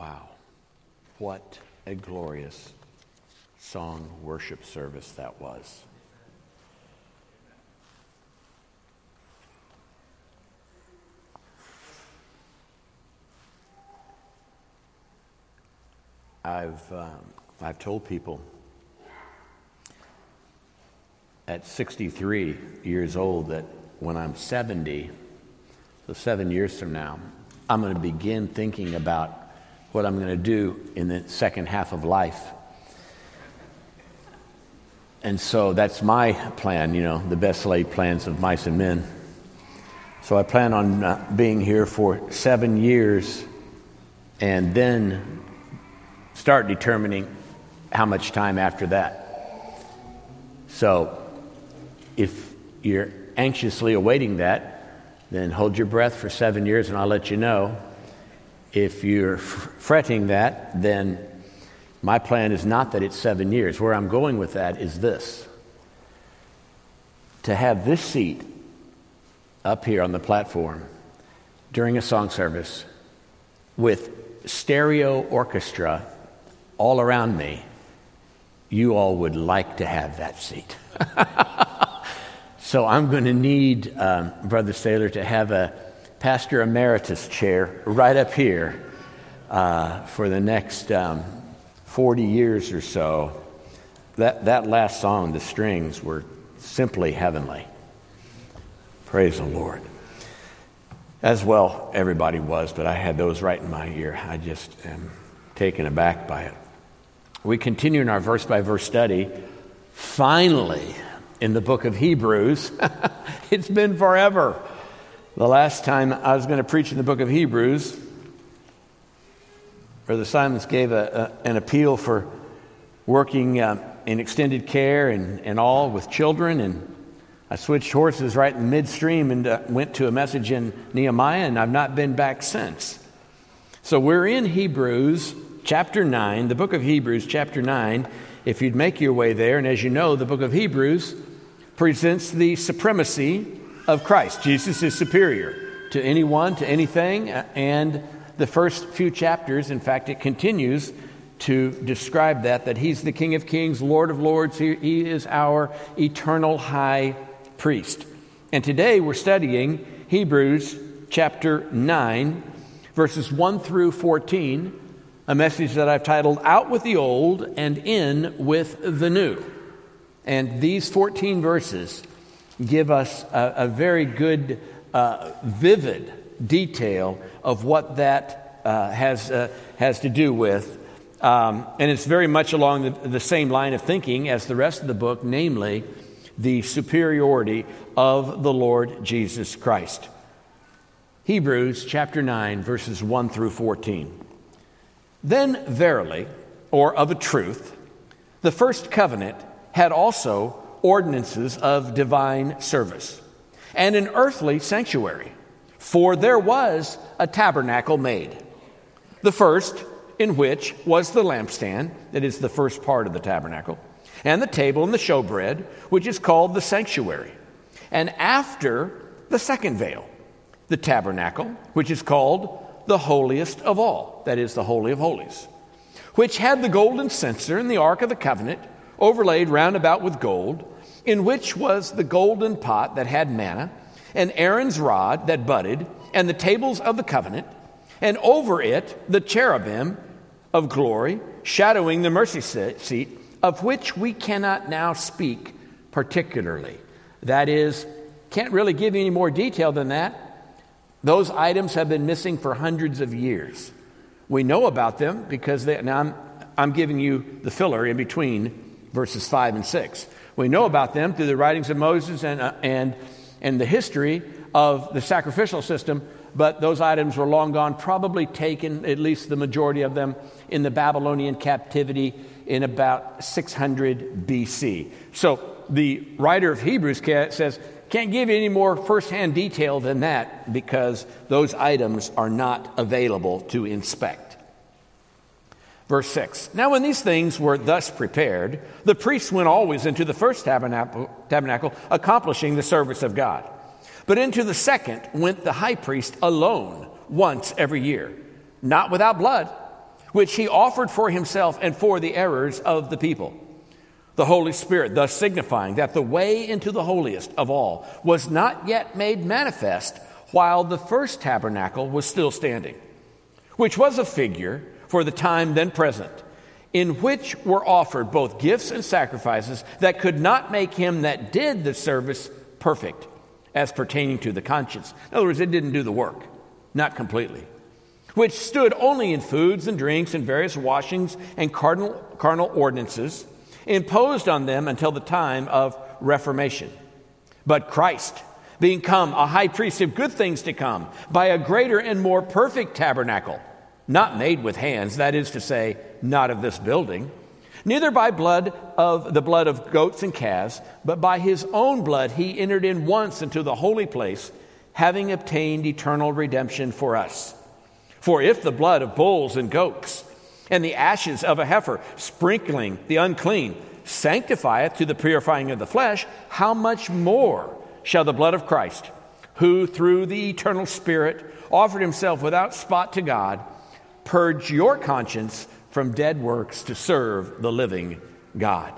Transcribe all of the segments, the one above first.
Wow. What a glorious song worship service that was. I've, um, I've told people at 63 years old that when I'm 70, so seven years from now, I'm going to begin thinking about what I'm going to do in the second half of life. And so that's my plan, you know, the best laid plans of mice and men. So I plan on uh, being here for seven years and then start determining how much time after that. So if you're anxiously awaiting that, then hold your breath for seven years and I'll let you know. If you're fretting that, then my plan is not that it's seven years. Where I'm going with that is this to have this seat up here on the platform during a song service with stereo orchestra all around me, you all would like to have that seat. so I'm going to need um, Brother Saylor to have a pastor emeritus chair right up here uh, for the next um, 40 years or so. That, that last song, the strings, were simply heavenly. Praise the Lord. As well, everybody was, but I had those right in my ear. I just am taken aback by it. We continue in our verse by verse study. Finally, in the book of Hebrews, it's been forever. The last time I was going to preach in the book of Hebrews, Brother Simons gave a, a, an appeal for working uh, in extended care and, and all with children, and I switched horses right in midstream and uh, went to a message in Nehemiah, and I've not been back since. So we're in Hebrews chapter 9, the book of Hebrews, chapter 9. If you'd make your way there, and as you know, the book of Hebrews presents the supremacy of Christ. Jesus is superior to anyone, to anything, and the first few chapters, in fact, it continues to describe that, that he's the King of Kings, Lord of Lords, he, he is our eternal high priest. And today we're studying Hebrews chapter 9, verses 1 through 14, a message that I've titled Out with the Old and In with the New. And these 14 verses give us a, a very good, uh, vivid detail of what that uh, has, uh, has to do with. Um, and it's very much along the, the same line of thinking as the rest of the book, namely the superiority of the Lord Jesus Christ. Hebrews chapter 9, verses 1 through 14. Then, verily, or of a truth, the first covenant had also ordinances of divine service and an earthly sanctuary. For there was a tabernacle made, the first in which was the lampstand, that is the first part of the tabernacle, and the table and the showbread, which is called the sanctuary. And after the second veil, the tabernacle, which is called the holiest of all, that is the Holy of Holies, which had the golden censer and the ark of the covenant overlaid round about with gold, in which was the golden pot that had manna, and Aaron's rod that budded, and the tables of the covenant, and over it the cherubim of glory, shadowing the mercy seat, of which we cannot now speak particularly. That is, can't really give you any more detail than that. Those items have been missing for hundreds of years. We know about them because they, now I'm, I'm giving you the filler in between verses 5 and 6. We know about them through the writings of Moses and, uh, and, and the history of the sacrificial system, but those items were long gone, probably taken, at least the majority of them, in the Babylonian captivity in about 600 BC. So the writer of Hebrews says, can't give you any more firsthand detail than that because those items are not available to inspect. Verse 6 Now, when these things were thus prepared, the priests went always into the first tabernacle, tabernacle, accomplishing the service of God. But into the second went the high priest alone once every year, not without blood. which he offered for himself and for the errors of the people. The Holy Spirit, thus signifying that the way into the holiest of all was not yet made manifest while the first tabernacle was still standing, which was a figure for the time then present, in which were offered both gifts and sacrifices that could not make him that did the service perfect as pertaining to the conscience. In other words, it didn't do the work, not completely which stood only in foods and drinks and various washings and cardinal, carnal ordinances imposed on them until the time of Reformation. But Christ, being come a high priest of good things to come, by a greater and more perfect tabernacle, not made with hands, that is to say, not of this building, neither by blood of the blood of goats and calves, but by his own blood he entered in once into the holy place, having obtained eternal redemption for us. For if the blood of bulls and goats and the ashes of a heifer, sprinkling the unclean, sanctifieth to the purifying of the flesh, how much more shall the blood of Christ, who through the eternal Spirit offered himself without spot to God, purge your conscience from dead works to serve the living God?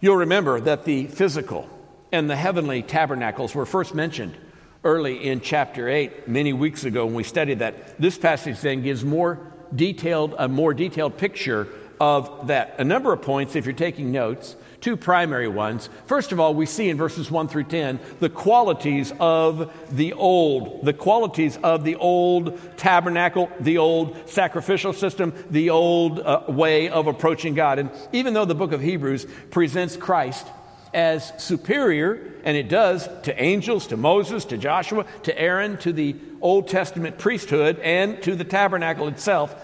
You'll remember that the physical and the heavenly tabernacles were first mentioned early in chapter 8 many weeks ago when we studied that. This passage then gives more detailed, a more detailed picture of that. A number of points, if you're taking notes, two primary ones. First of all, we see in verses 1 through 10 the qualities of the old, the qualities of the old tabernacle, the old sacrificial system, the old uh, way of approaching God. And even though the book of Hebrews presents Christ as superior, and it does to angels, to Moses, to Joshua, to Aaron, to the Old Testament priesthood, and to the tabernacle itself,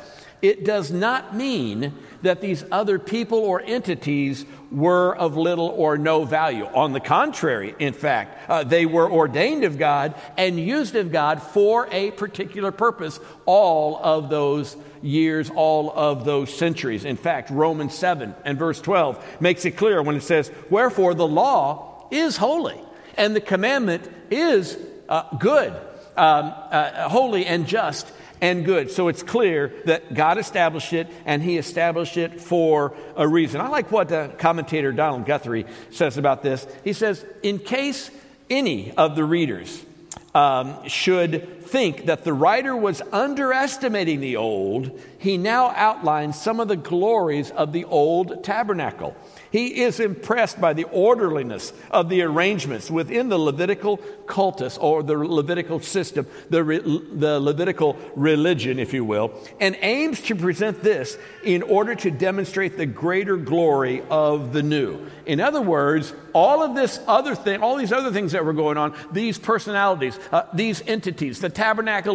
it does not mean that these other people or entities were of little or no value. On the contrary, in fact, uh, they were ordained of God and used of God for a particular purpose all of those years, all of those centuries. In fact, Romans 7 and verse 12 makes it clear when it says, Wherefore the law is holy, and the commandment is uh, good, um, uh, holy, and just and good. So it's clear that God established it and he established it for a reason. I like what uh, commentator Donald Guthrie says about this. He says, in case any of the readers um, should think that the writer was underestimating the old, he now outlines some of the glories of the old tabernacle. He is impressed by the orderliness of the arrangements within the Levitical cultus or the Levitical system, the, the Levitical religion, if you will, and aims to present this in order to demonstrate the greater glory of the new. In other words, all of this other thing, all these other things that were going on, these personalities, uh, these entities, the tabernacle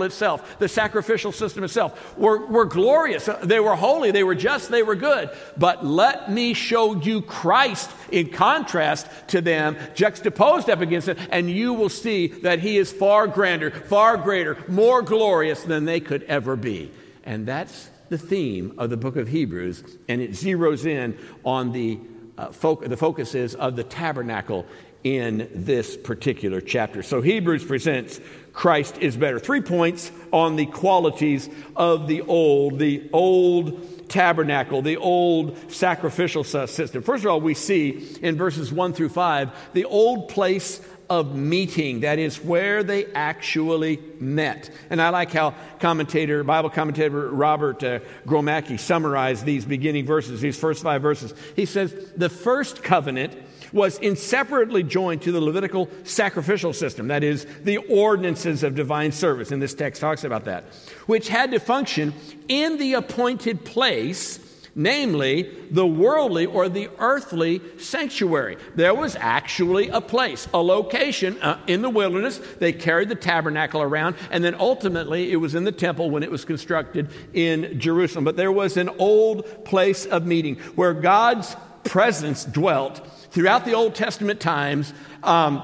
itself, the sacrificial system itself, were, were glorious. They were holy, they were just, they were good. But let me show you Christ in contrast to them, juxtaposed up against it, and you will see that he is far grander, far greater, more glorious than they could ever be. And that's the theme of the book of Hebrews, and it zeroes in on the, uh, fo- the focuses of the tabernacle in this particular chapter. So Hebrews presents Christ is better. Three points on the qualities of the old, the old tabernacle, the old sacrificial system. First of all, we see in verses 1 through 5 the old place of meeting. That is where they actually met. And I like how commentator, Bible commentator Robert uh, Gromacki summarized these beginning verses, these first five verses. He says, The first covenant was inseparably joined to the Levitical sacrificial system, that is, the ordinances of divine service, and this text talks about that, which had to function in the appointed place namely the worldly or the earthly sanctuary. There was actually a place, a location uh, in the wilderness. They carried the tabernacle around, and then ultimately it was in the temple when it was constructed in Jerusalem. But there was an old place of meeting where God's presence dwelt throughout the Old Testament times. Um,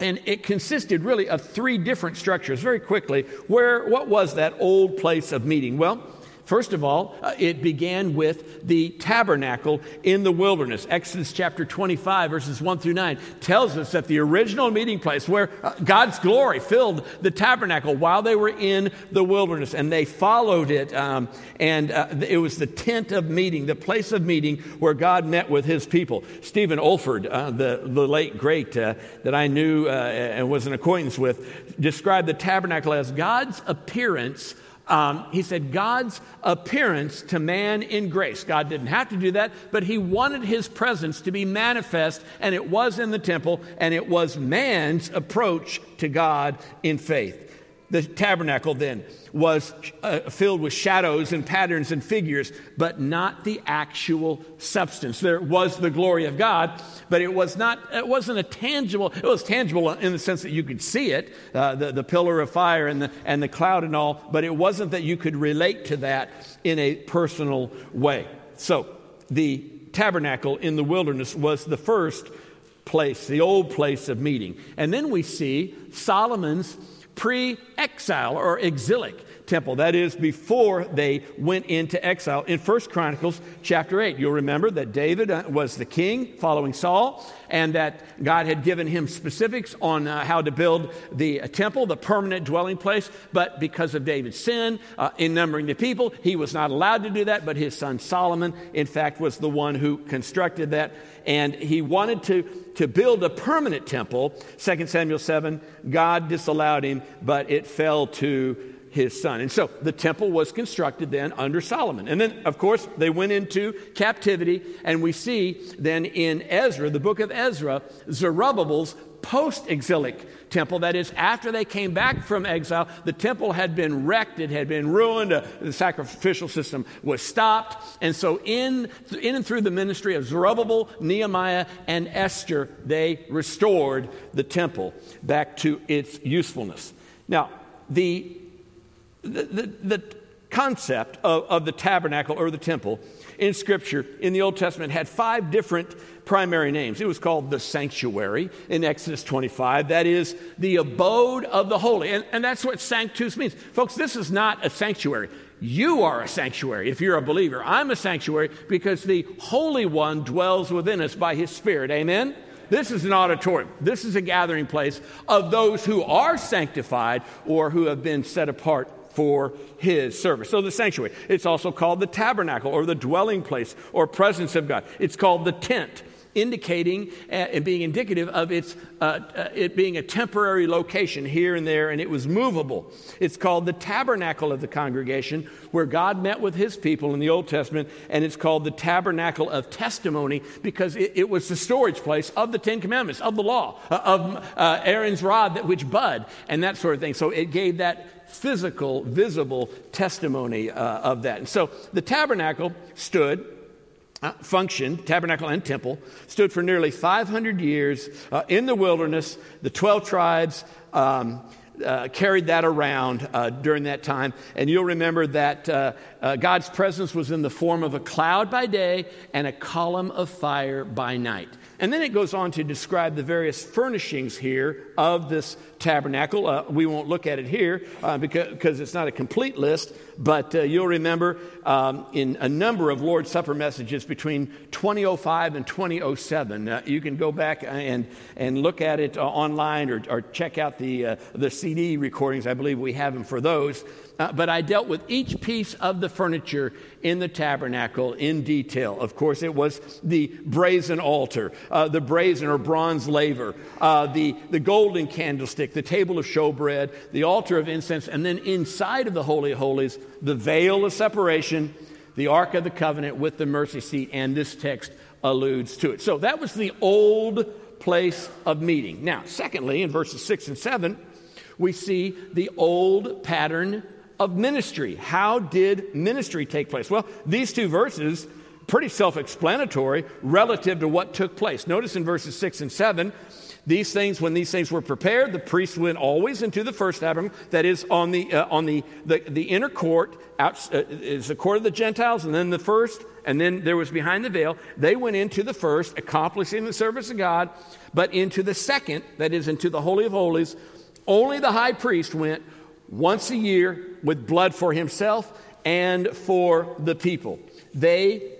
and it consisted really of three different structures. Very quickly, where what was that old place of meeting? Well, First of all, uh, it began with the tabernacle in the wilderness. Exodus chapter 25, verses 1 through 9, tells us that the original meeting place where uh, God's glory filled the tabernacle while they were in the wilderness, and they followed it. Um, and uh, it was the tent of meeting, the place of meeting where God met with his people. Stephen Olford, uh, the, the late great that I knew and was an acquaintance with, described the tabernacle as God's appearance um, he said, God's appearance to man in grace. God didn't have to do that, but he wanted his presence to be manifest, and it was in the temple, and it was man's approach to God in faith. The tabernacle then was uh, filled with shadows and patterns and figures, but not the actual substance. There was the glory of God, but it was not. It wasn't a tangible. It was tangible in the sense that you could see it, uh, the the pillar of fire and the and the cloud and all. But it wasn't that you could relate to that in a personal way. So the tabernacle in the wilderness was the first place, the old place of meeting, and then we see Solomon's pre exile or exilic temple. That is, before they went into exile. In 1 Chronicles chapter 8, you'll remember that David uh, was the king following Saul, and that God had given him specifics on uh, how to build the uh, temple, the permanent dwelling place. But because of David's sin uh, in numbering the people, he was not allowed to do that. But his son Solomon, in fact, was the one who constructed that. And he wanted to, to build a permanent temple. 2 Samuel 7, God disallowed him, but it fell to his son. And so the temple was constructed then under Solomon. And then, of course, they went into captivity, and we see then in Ezra, the book of Ezra, Zerubbabel's post exilic temple. That is, after they came back from exile, the temple had been wrecked, it had been ruined, uh, the sacrificial system was stopped. And so, in, in and through the ministry of Zerubbabel, Nehemiah, and Esther, they restored the temple back to its usefulness. Now, the the, the, the concept of, of the tabernacle or the temple in Scripture in the Old Testament had five different primary names. It was called the sanctuary in Exodus 25. That is the abode of the holy. And, and that's what sanctus means. Folks, this is not a sanctuary. You are a sanctuary if you're a believer. I'm a sanctuary because the Holy One dwells within us by His Spirit. Amen? This is an auditorium. This is a gathering place of those who are sanctified or who have been set apart for his service. So the sanctuary, it's also called the tabernacle or the dwelling place or presence of God. It's called the tent indicating uh, and being indicative of its, uh, uh, it being a temporary location here and there, and it was movable. It's called the tabernacle of the congregation, where God met with his people in the Old Testament, and it's called the tabernacle of testimony because it, it was the storage place of the Ten Commandments, of the law, uh, of uh, Aaron's rod that which bud, and that sort of thing. So it gave that physical, visible testimony uh, of that. And so the tabernacle stood uh, functioned, tabernacle and temple, stood for nearly 500 years uh, in the wilderness. The 12 tribes um, uh, carried that around uh, during that time. And you'll remember that uh, uh, God's presence was in the form of a cloud by day and a column of fire by night. And then it goes on to describe the various furnishings here of this tabernacle. Uh, we won't look at it here because, because, it's not a complete list, but you'll remember um, in a number of Lord's Supper messages between 2005 and 2007. Uh, you can go back and, and look at it online or, or, check out the, the CD recordings. I believe we have them for those. Uh, but I dealt with each piece of the furniture in the tabernacle in detail. Of course, it was the brazen altar, uh, the brazen or bronze laver, uh, the, the golden candlestick, the table of showbread, the altar of incense, and then inside of the Holy of Holies, the veil of separation, the Ark of the Covenant with the mercy seat, and this text alludes to it. So that was the old place of meeting. Now, secondly, in verses 6 and 7, we see the old pattern of ministry. How did ministry take place? Well, these two verses pretty self-explanatory relative to what took place. Notice in verses 6 and 7, these things, when these things were prepared, the priests went always into the first tabernacle, that is on the, uh, on the, the, the, inner court, out, uh, is the court of the Gentiles, and then the first, and then there was behind the veil. They went into the first, accomplishing the service of God, but into the second, that is into the Holy of Holies, only the high priest went once a year with blood for himself and for the people. They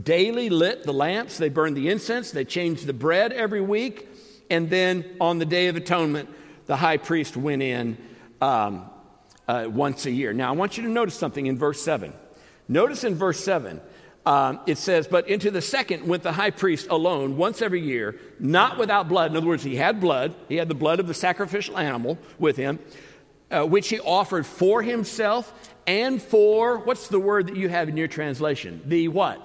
daily lit the lamps, they burned the incense, they changed the bread every week, and then on the Day of Atonement, the high priest went in um, uh, once a year. Now, I want you to notice something in verse 7. Notice in verse 7, um, it says, But into the second went the high priest alone once every year, not without blood. In other words, he had blood, he had the blood of the sacrificial animal with him, uh, which he offered for himself and for, what's the word that you have in your translation? The what?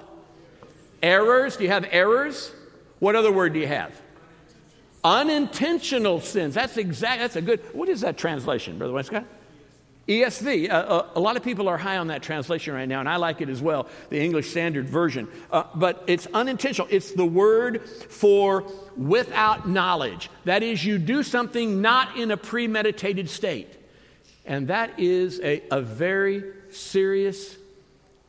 Errors. Do you have errors? What other word do you have? Unintentional sins. That's exact. That's a good. What is that translation, Brother Westcott? ESV. Uh, uh, a lot of people are high on that translation right now, and I like it as well, the English Standard Version. Uh, but it's unintentional. It's the word for without knowledge. That is, you do something not in a premeditated state. And that is a, a very serious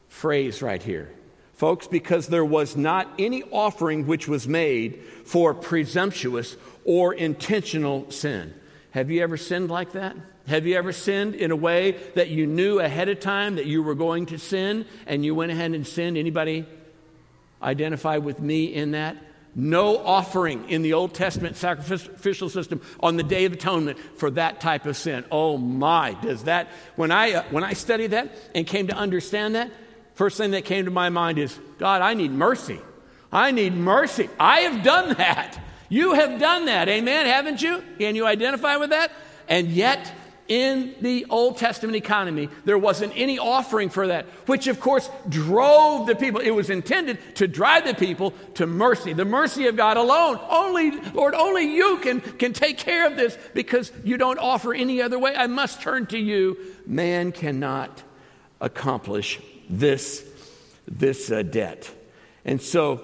phrase right here. Folks, because there was not any offering which was made for presumptuous or intentional sin. Have you ever sinned like that? Have you ever sinned in a way that you knew ahead of time that you were going to sin and you went ahead and sinned? Anybody identify with me in that? No offering in the Old Testament sacrificial system on the Day of Atonement for that type of sin. Oh my, does that, when I, uh, when I studied that and came to understand that, first thing that came to my mind is, God, I need mercy. I need mercy. I have done that. You have done that. Amen. Haven't you? Can you identify with that? And yet, in the Old Testament economy, there wasn't any offering for that, which of course drove the people. It was intended to drive the people to mercy, the mercy of God alone. Only, Lord, only you can, can take care of this because you don't offer any other way. I must turn to you. Man cannot accomplish this, this uh, debt. And so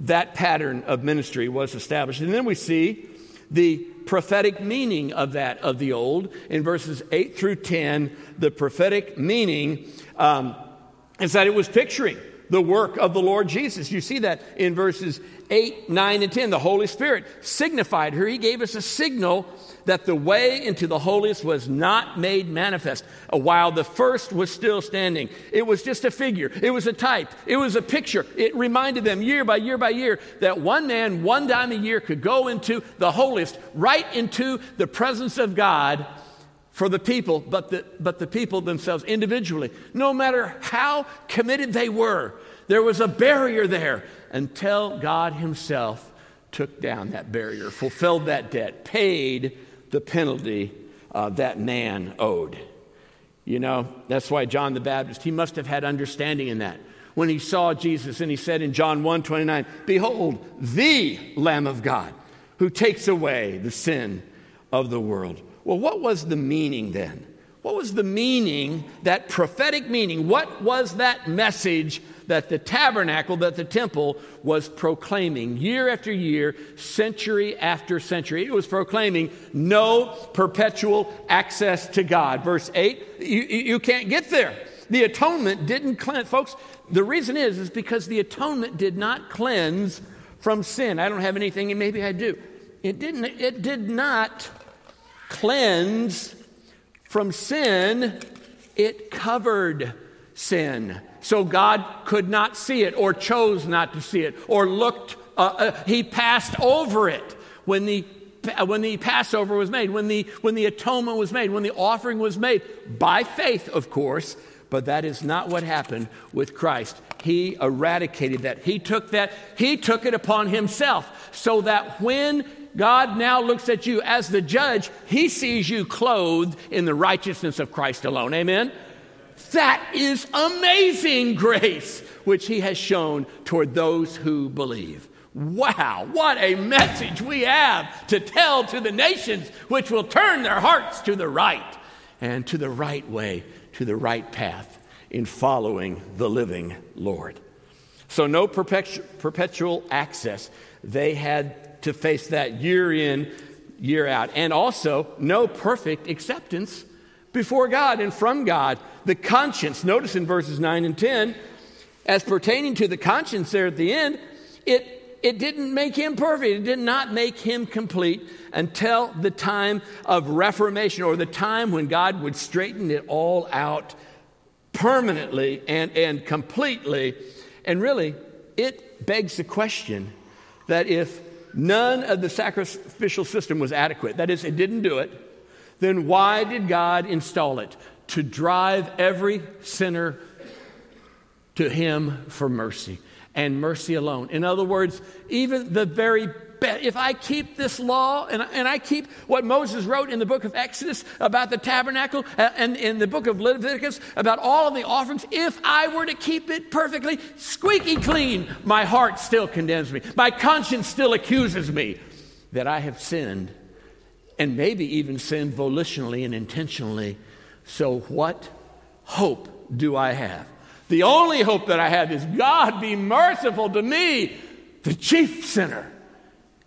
that pattern of ministry was established. And then we see the prophetic meaning of that of the old. In verses 8 through 10 the prophetic meaning um, is that it was picturing the work of the lord jesus. You see that in verses 8 9 and 10 the holy spirit signified her. He gave us a signal that the way into the holiest was not made manifest while the first was still standing. It was just a figure, it was a type, it was a picture. It reminded them year by year by year that one man, one time a year, could go into the holiest, right into the presence of God for the people, but the, but the people themselves individually. No matter how committed they were, there was a barrier there until God Himself took down that barrier, fulfilled that debt, paid the penalty uh, that man owed. You know, that's why John the Baptist, he must have had understanding in that. When he saw Jesus and he said in John 1 29, Behold, the Lamb of God who takes away the sin of the world. Well, what was the meaning then? What was the meaning, that prophetic meaning? What was that message that the tabernacle, that the temple was proclaiming year after year, century after century. It was proclaiming no perpetual access to God. Verse 8, you, you can't get there. The atonement didn't cleanse. Folks, the reason is, is because the atonement did not cleanse from sin. I don't have anything, and maybe I do. It didn't, it did not cleanse from sin, it covered sin so God could not see it or chose not to see it or looked, uh, uh, he passed over it when the when the Passover was made, when the, when the atonement was made, when the offering was made, by faith, of course, but that is not what happened with Christ. He eradicated that. He took that, he took it upon himself so that when God now looks at you as the judge, he sees you clothed in the righteousness of Christ alone. Amen? That is amazing grace which he has shown toward those who believe. Wow, what a message we have to tell to the nations, which will turn their hearts to the right and to the right way, to the right path in following the living Lord. So, no perpetu- perpetual access. They had to face that year in, year out. And also, no perfect acceptance before God and from God. The conscience, notice in verses 9 and 10, as pertaining to the conscience there at the end, it, it didn't make him perfect. It did not make him complete until the time of reformation or the time when God would straighten it all out permanently and, and completely. And really, it begs the question that if none of the sacrificial system was adequate, that is, it didn't do it, then why did God install it? To drive every sinner to Him for mercy and mercy alone. In other words, even the very best, if I keep this law and, and I keep what Moses wrote in the book of Exodus about the tabernacle and in the book of Leviticus about all of the offerings, if I were to keep it perfectly squeaky clean, my heart still condemns me. My conscience still accuses me that I have sinned and maybe even sin volitionally and intentionally. So, what hope do I have? The only hope that I have is God be merciful to me, the chief sinner.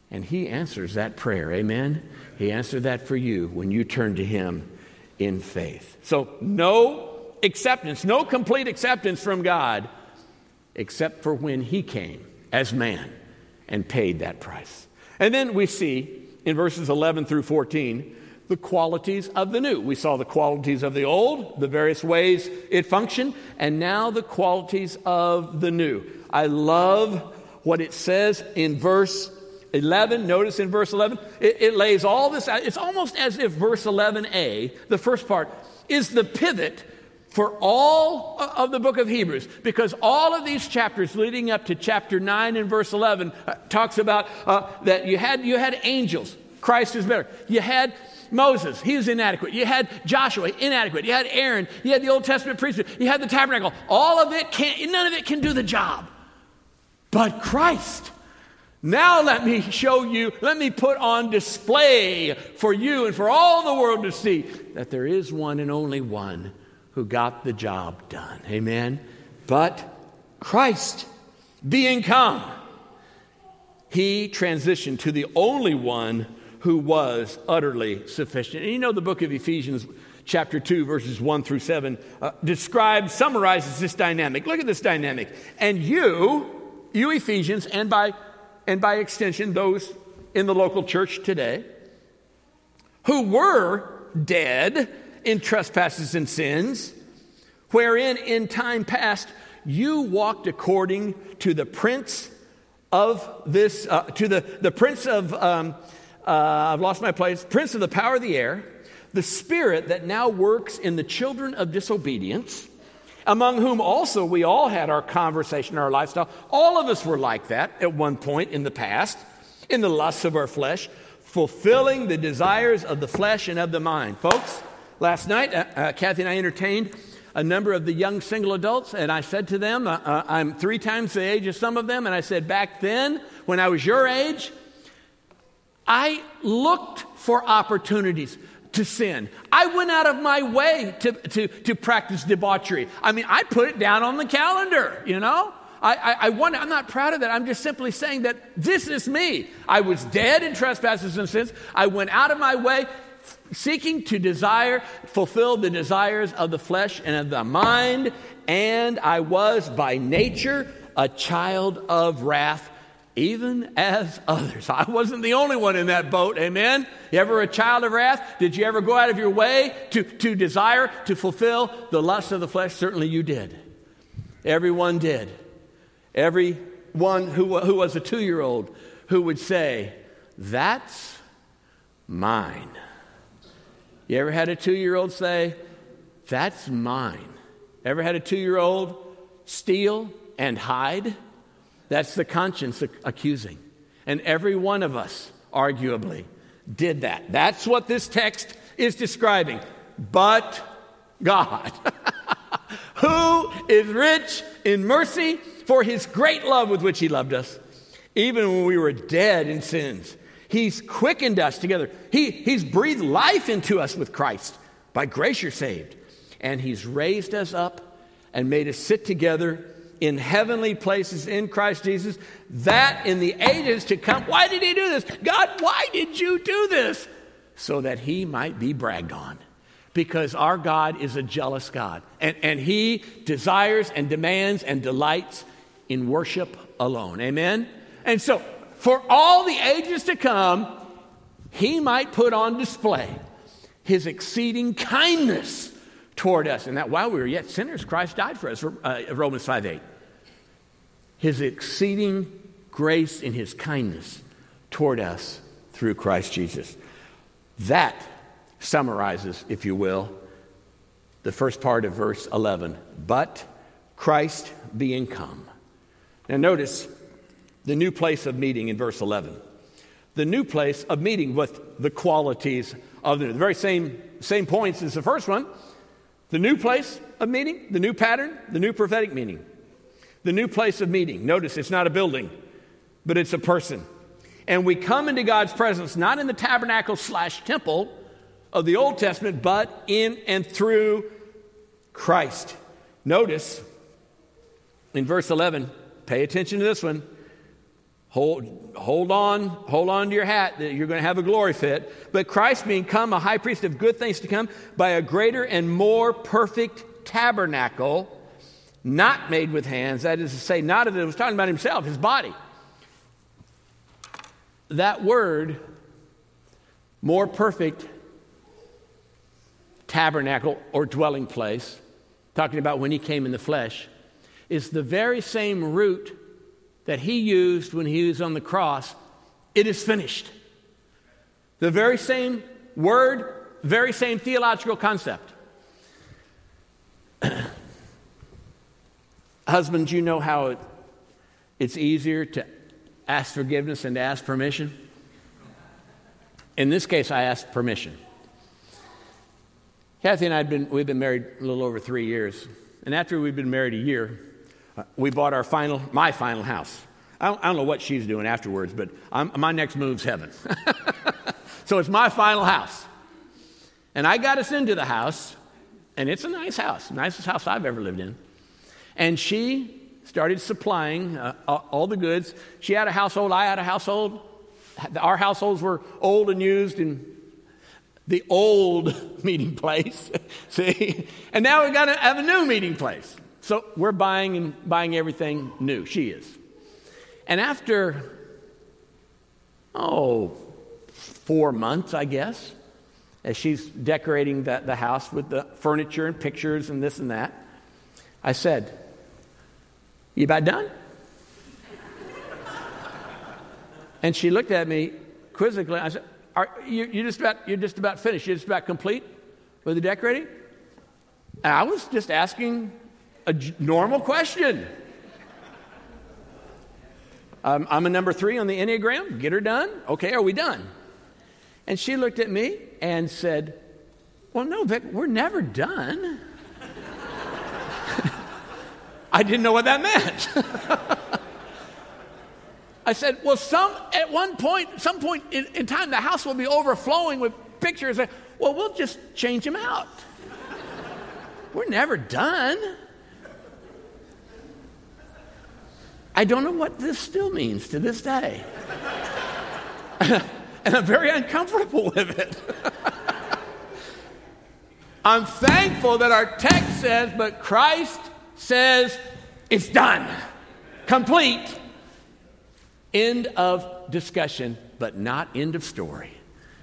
And he answers that prayer. Amen? He answered that for you when you turn to him in faith. So, no acceptance, no complete acceptance from God, except for when he came as man and paid that price. And then we see in verses 11 through 14 the qualities of the new. We saw the qualities of the old, the various ways it functioned, and now the qualities of the new. I love what it says in verse 11, notice in verse 11, it, it lays all this out. It's almost as if verse 11a, the first part, is the pivot for all of the book of Hebrews, because all of these chapters leading up to chapter 9 and verse 11 uh, talks about uh, that you had, you had angels, Christ is better. You had Moses, he was inadequate. You had Joshua, inadequate. You had Aaron, you had the Old Testament priesthood, you had the tabernacle. All of it can't, none of it can do the job. But Christ, now let me show you, let me put on display for you and for all the world to see that there is one and only one who got the job done. Amen. But Christ being come, he transitioned to the only one who was utterly sufficient. And you know, the book of Ephesians, chapter 2, verses 1 through 7, uh, describes, summarizes this dynamic. Look at this dynamic. And you, you Ephesians, and by and by extension, those in the local church today, who were dead in trespasses and sins, wherein in time past you walked according to the prince of this, uh, to the, the prince of, um, uh, I've lost my place, prince of the power of the air, the spirit that now works in the children of disobedience among whom also we all had our conversation, our lifestyle. All of us were like that at one point in the past, in the lusts of our flesh, fulfilling the desires of the flesh and of the mind. Folks, last night, uh, uh, Kathy and I entertained a number of the young single adults, and I said to them, uh, uh I'm three times the age of some of them, and I said, back then, when I was your age, I looked for opportunities to sin. I went out of my way to, to, to practice debauchery. I mean, I put it down on the calendar, you know? I, I, I want, I'm not proud of that. I'm just simply saying that this is me. I was dead in trespasses and sins. I went out of my way seeking to desire, fulfill the desires of the flesh and of the mind, and I was by nature a child of wrath even as others. I wasn't the only one in that boat, amen? You ever a child of wrath? Did you ever go out of your way to, to desire, to fulfill the lust of the flesh? Certainly you did. Everyone did. Everyone who, who was a two year old who would say, That's mine. You ever had a two year old say, That's mine? Ever had a two year old steal and hide? That's the conscience accusing. And every one of us, arguably, did that. That's what this text is describing. But God, who is rich in mercy for his great love with which he loved us, even when we were dead in sins. He's quickened us together. He, he's breathed life into us with Christ. By grace you're saved. And he's raised us up and made us sit together in heavenly places in Christ Jesus, that in the ages to come. Why did he do this? God, why did you do this? So that he might be bragged on. Because our God is a jealous God, and, and he desires and demands and delights in worship alone. Amen? And so, for all the ages to come, he might put on display his exceeding kindness toward us, and that while we were yet sinners, Christ died for us, uh, Romans 5 8. His exceeding grace in his kindness toward us through Christ Jesus. That summarizes, if you will, the first part of verse 11. But Christ being come. Now, notice the new place of meeting in verse 11. The new place of meeting with the qualities of the, the very same, same points as the first one. The new place of meeting, the new pattern, the new prophetic meaning. The new place of meeting. Notice it's not a building, but it's a person. And we come into God's presence not in the tabernacle slash temple of the Old Testament, but in and through Christ. Notice in verse 11, pay attention to this one. Hold, hold on, hold on to your hat that you're going to have a glory fit. But Christ being come a high priest of good things to come by a greater and more perfect tabernacle, not made with hands. That is to say, not that it was talking about himself, his body. That word, more perfect tabernacle or dwelling place, talking about when he came in the flesh, is the very same root that he used when he was on the cross. It is finished. The very same word, very same theological concept. Husbands, you know how it, it's easier to ask forgiveness than to ask permission? In this case, I asked permission. Kathy and I had been, we've been married a little over three years. And after we'd been married a year, we bought our final, my final house. I don't, I don't know what she's doing afterwards, but I'm, my next move's heaven. so it's my final house. And I got us into the house, and it's a nice house, nicest house I've ever lived in. And she started supplying uh, all the goods. She had a household, I had a household. Our households were old and used in the old meeting place, see? And now we've got to have a new meeting place. So we're buying and buying everything new. She is. And after, oh, four months, I guess, as she's decorating the, the house with the furniture and pictures and this and that, I said, You about done? and she looked at me quizzically. I said, Are you, you just about, You're just about finished? You're just about complete with the decorating? And I was just asking a normal question. Um, I'm a number three on the Enneagram. Get her done. Okay, are we done? And she looked at me and said, Well, no, Vic, we're never done. I didn't know what that meant. I said, Well, some at one point, some point in, in time, the house will be overflowing with pictures. Well, we'll just change them out. we're never done. I don't know what this still means to this day. and I'm very uncomfortable with it. I'm thankful that our text says, but Christ says it's done, complete. End of discussion, but not end of story,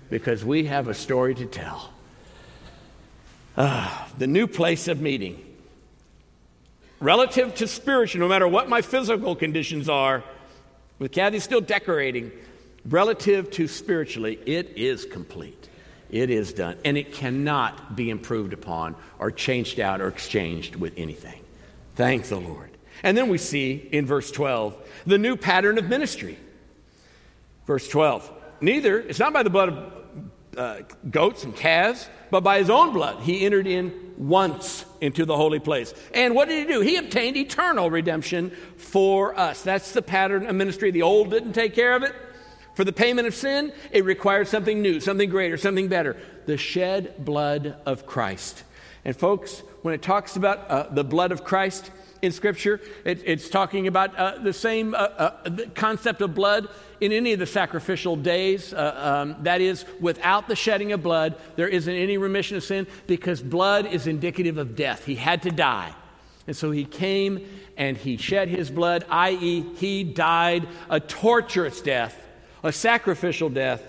because we have a story to tell. Uh, the new place of meeting relative to spiritual, no matter what my physical conditions are, with Kathy still decorating, relative to spiritually, it is complete. It is done. And it cannot be improved upon or changed out or exchanged with anything. Thank the Lord. And then we see in verse 12 the new pattern of ministry. Verse 12 Neither, it's not by the blood of uh, goats and calves, but by his own blood he entered in once into the holy place. And what did he do? He obtained eternal redemption for us. That's the pattern of ministry. The old didn't take care of it. For the payment of sin, it required something new, something greater, something better the shed blood of Christ. And folks, when it talks about uh, the blood of Christ, in Scripture. It, it's talking about uh, the same uh, uh, concept of blood in any of the sacrificial days. Uh, um, that is, without the shedding of blood, there isn't any remission of sin because blood is indicative of death. He had to die. And so he came and he shed his blood, i.e., he died a torturous death, a sacrificial death,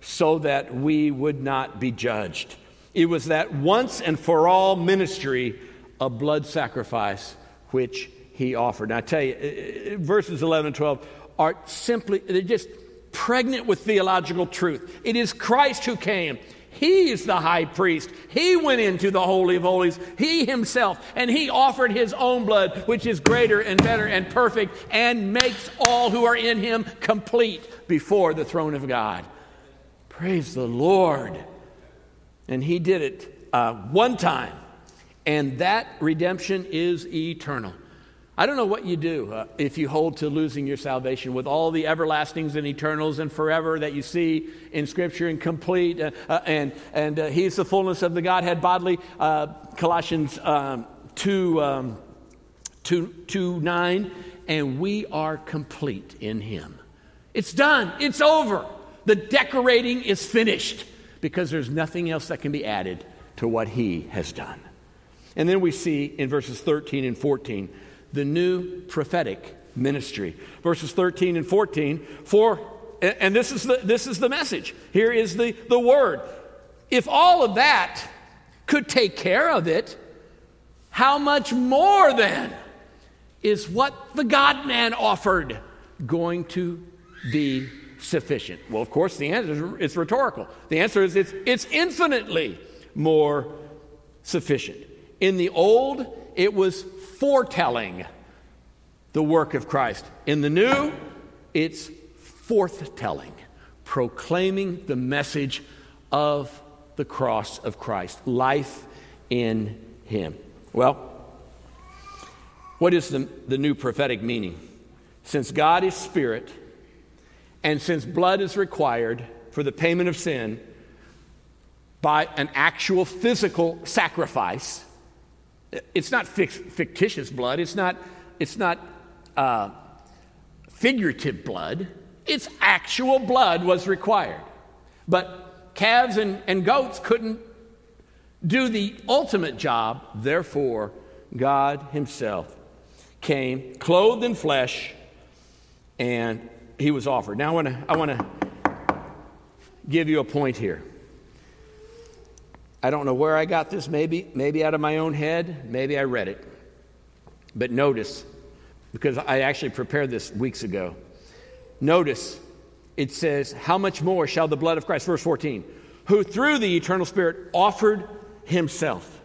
so that we would not be judged. It was that once and for all ministry of blood sacrifice which he offered. Now, I tell you, verses 11 and 12 are simply, they're just pregnant with theological truth. It is Christ who came. He is the high priest. He went into the Holy of Holies, He Himself, and He offered His own blood, which is greater and better and perfect and makes all who are in Him complete before the throne of God. Praise the Lord. And He did it uh, one time, and that redemption is eternal. I don't know what you do uh, if you hold to losing your salvation with all the everlastings and eternals and forever that you see in Scripture and complete, uh, uh, and, and uh, He's the fullness of the Godhead bodily. Uh, Colossians um, 2, um, 2, 2 9, and we are complete in Him. It's done, it's over. The decorating is finished because there's nothing else that can be added to what He has done. And then we see in verses 13 and 14 the new prophetic ministry. Verses 13 and 14, for, and this is the, this is the message. Here is the, the word. If all of that could take care of it, how much more then is what the God man offered going to be sufficient? Well, of course, the answer is it's rhetorical. The answer is it's, it's infinitely more sufficient. In the old, it was foretelling the work of Christ. In the new, it's forthtelling, proclaiming the message of the cross of Christ, life in Him. Well, what is the, the new prophetic meaning? Since God is spirit, and since blood is required for the payment of sin by an actual physical sacrifice, it's not fictitious blood. It's not, it's not uh, figurative blood. It's actual blood was required. But calves and, and goats couldn't do the ultimate job. Therefore, God Himself came, clothed in flesh, and He was offered. Now, I want to give you a point here. I don't know where I got this, maybe, maybe out of my own head, maybe I read it. But notice, because I actually prepared this weeks ago. Notice it says, How much more shall the blood of Christ, verse 14, who through the eternal Spirit offered himself?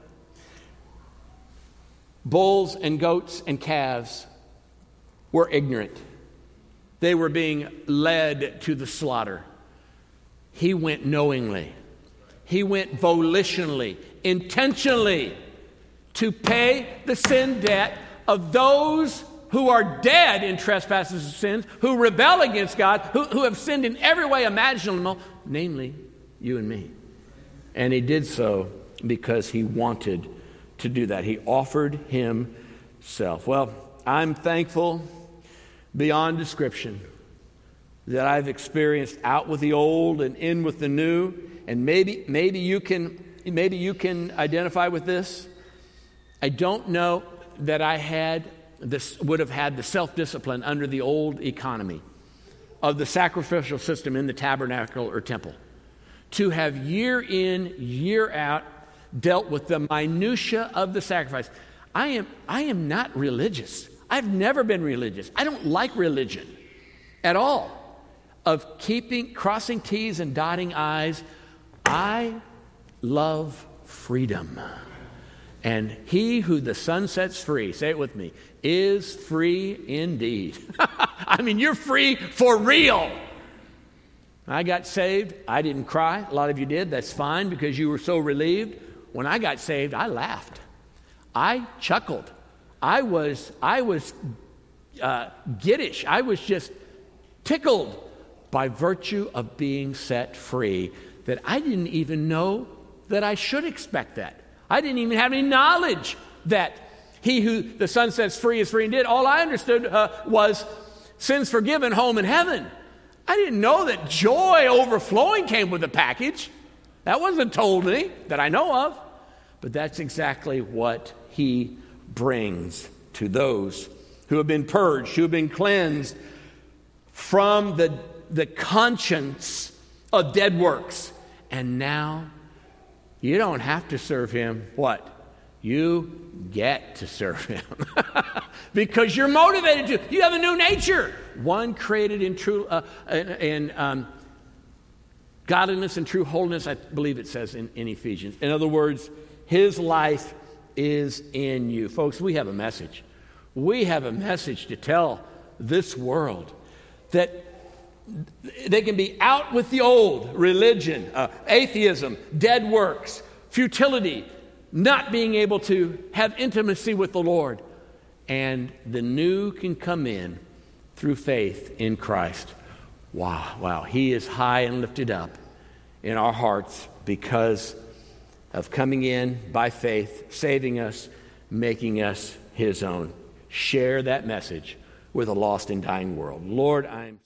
Bulls and goats and calves were ignorant, they were being led to the slaughter. He went knowingly. He went volitionally, intentionally to pay the sin debt of those who are dead in trespasses and sins, who rebel against God, who, who have sinned in every way imaginable, namely you and me. And he did so because he wanted to do that. He offered himself. Well, I'm thankful beyond description that I've experienced out with the old and in with the new and maybe, maybe, you can, maybe you can identify with this. I don't know that I had this, would have had the self discipline under the old economy of the sacrificial system in the tabernacle or temple to have year in, year out dealt with the minutiae of the sacrifice. I am, I am not religious. I've never been religious. I don't like religion at all. Of keeping, crossing T's and dotting I's, I love freedom. And he who the Son sets free, say it with me, is free indeed. I mean, you're free for real. I got saved. I didn't cry. A lot of you did. That's fine because you were so relieved. When I got saved, I laughed. I chuckled. I was, I was uh, giddish. I was just tickled by virtue of being set free that I didn't even know that I should expect that. I didn't even have any knowledge that he who the Son sets free is free indeed. All I understood uh, was sins forgiven, home in heaven. I didn't know that joy overflowing came with the package. That wasn't told me that I know of. But that's exactly what he brings to those who have been purged, who have been cleansed from the, the conscience of dead works and now You don't have to serve him. What? You get to serve him because you're motivated to. You have a new nature, one created in true uh, in, um, godliness and true holiness. I believe it says in, in Ephesians. In other words, his life is in you, folks. We have a message. We have a message to tell this world that they can be out with the old religion, uh, atheism, dead works, futility, not being able to have intimacy with the Lord. And the new can come in through faith in Christ. Wow, wow. He is high and lifted up in our hearts because of coming in by faith, saving us, making us his own. Share that message with a lost and dying world. Lord, I'm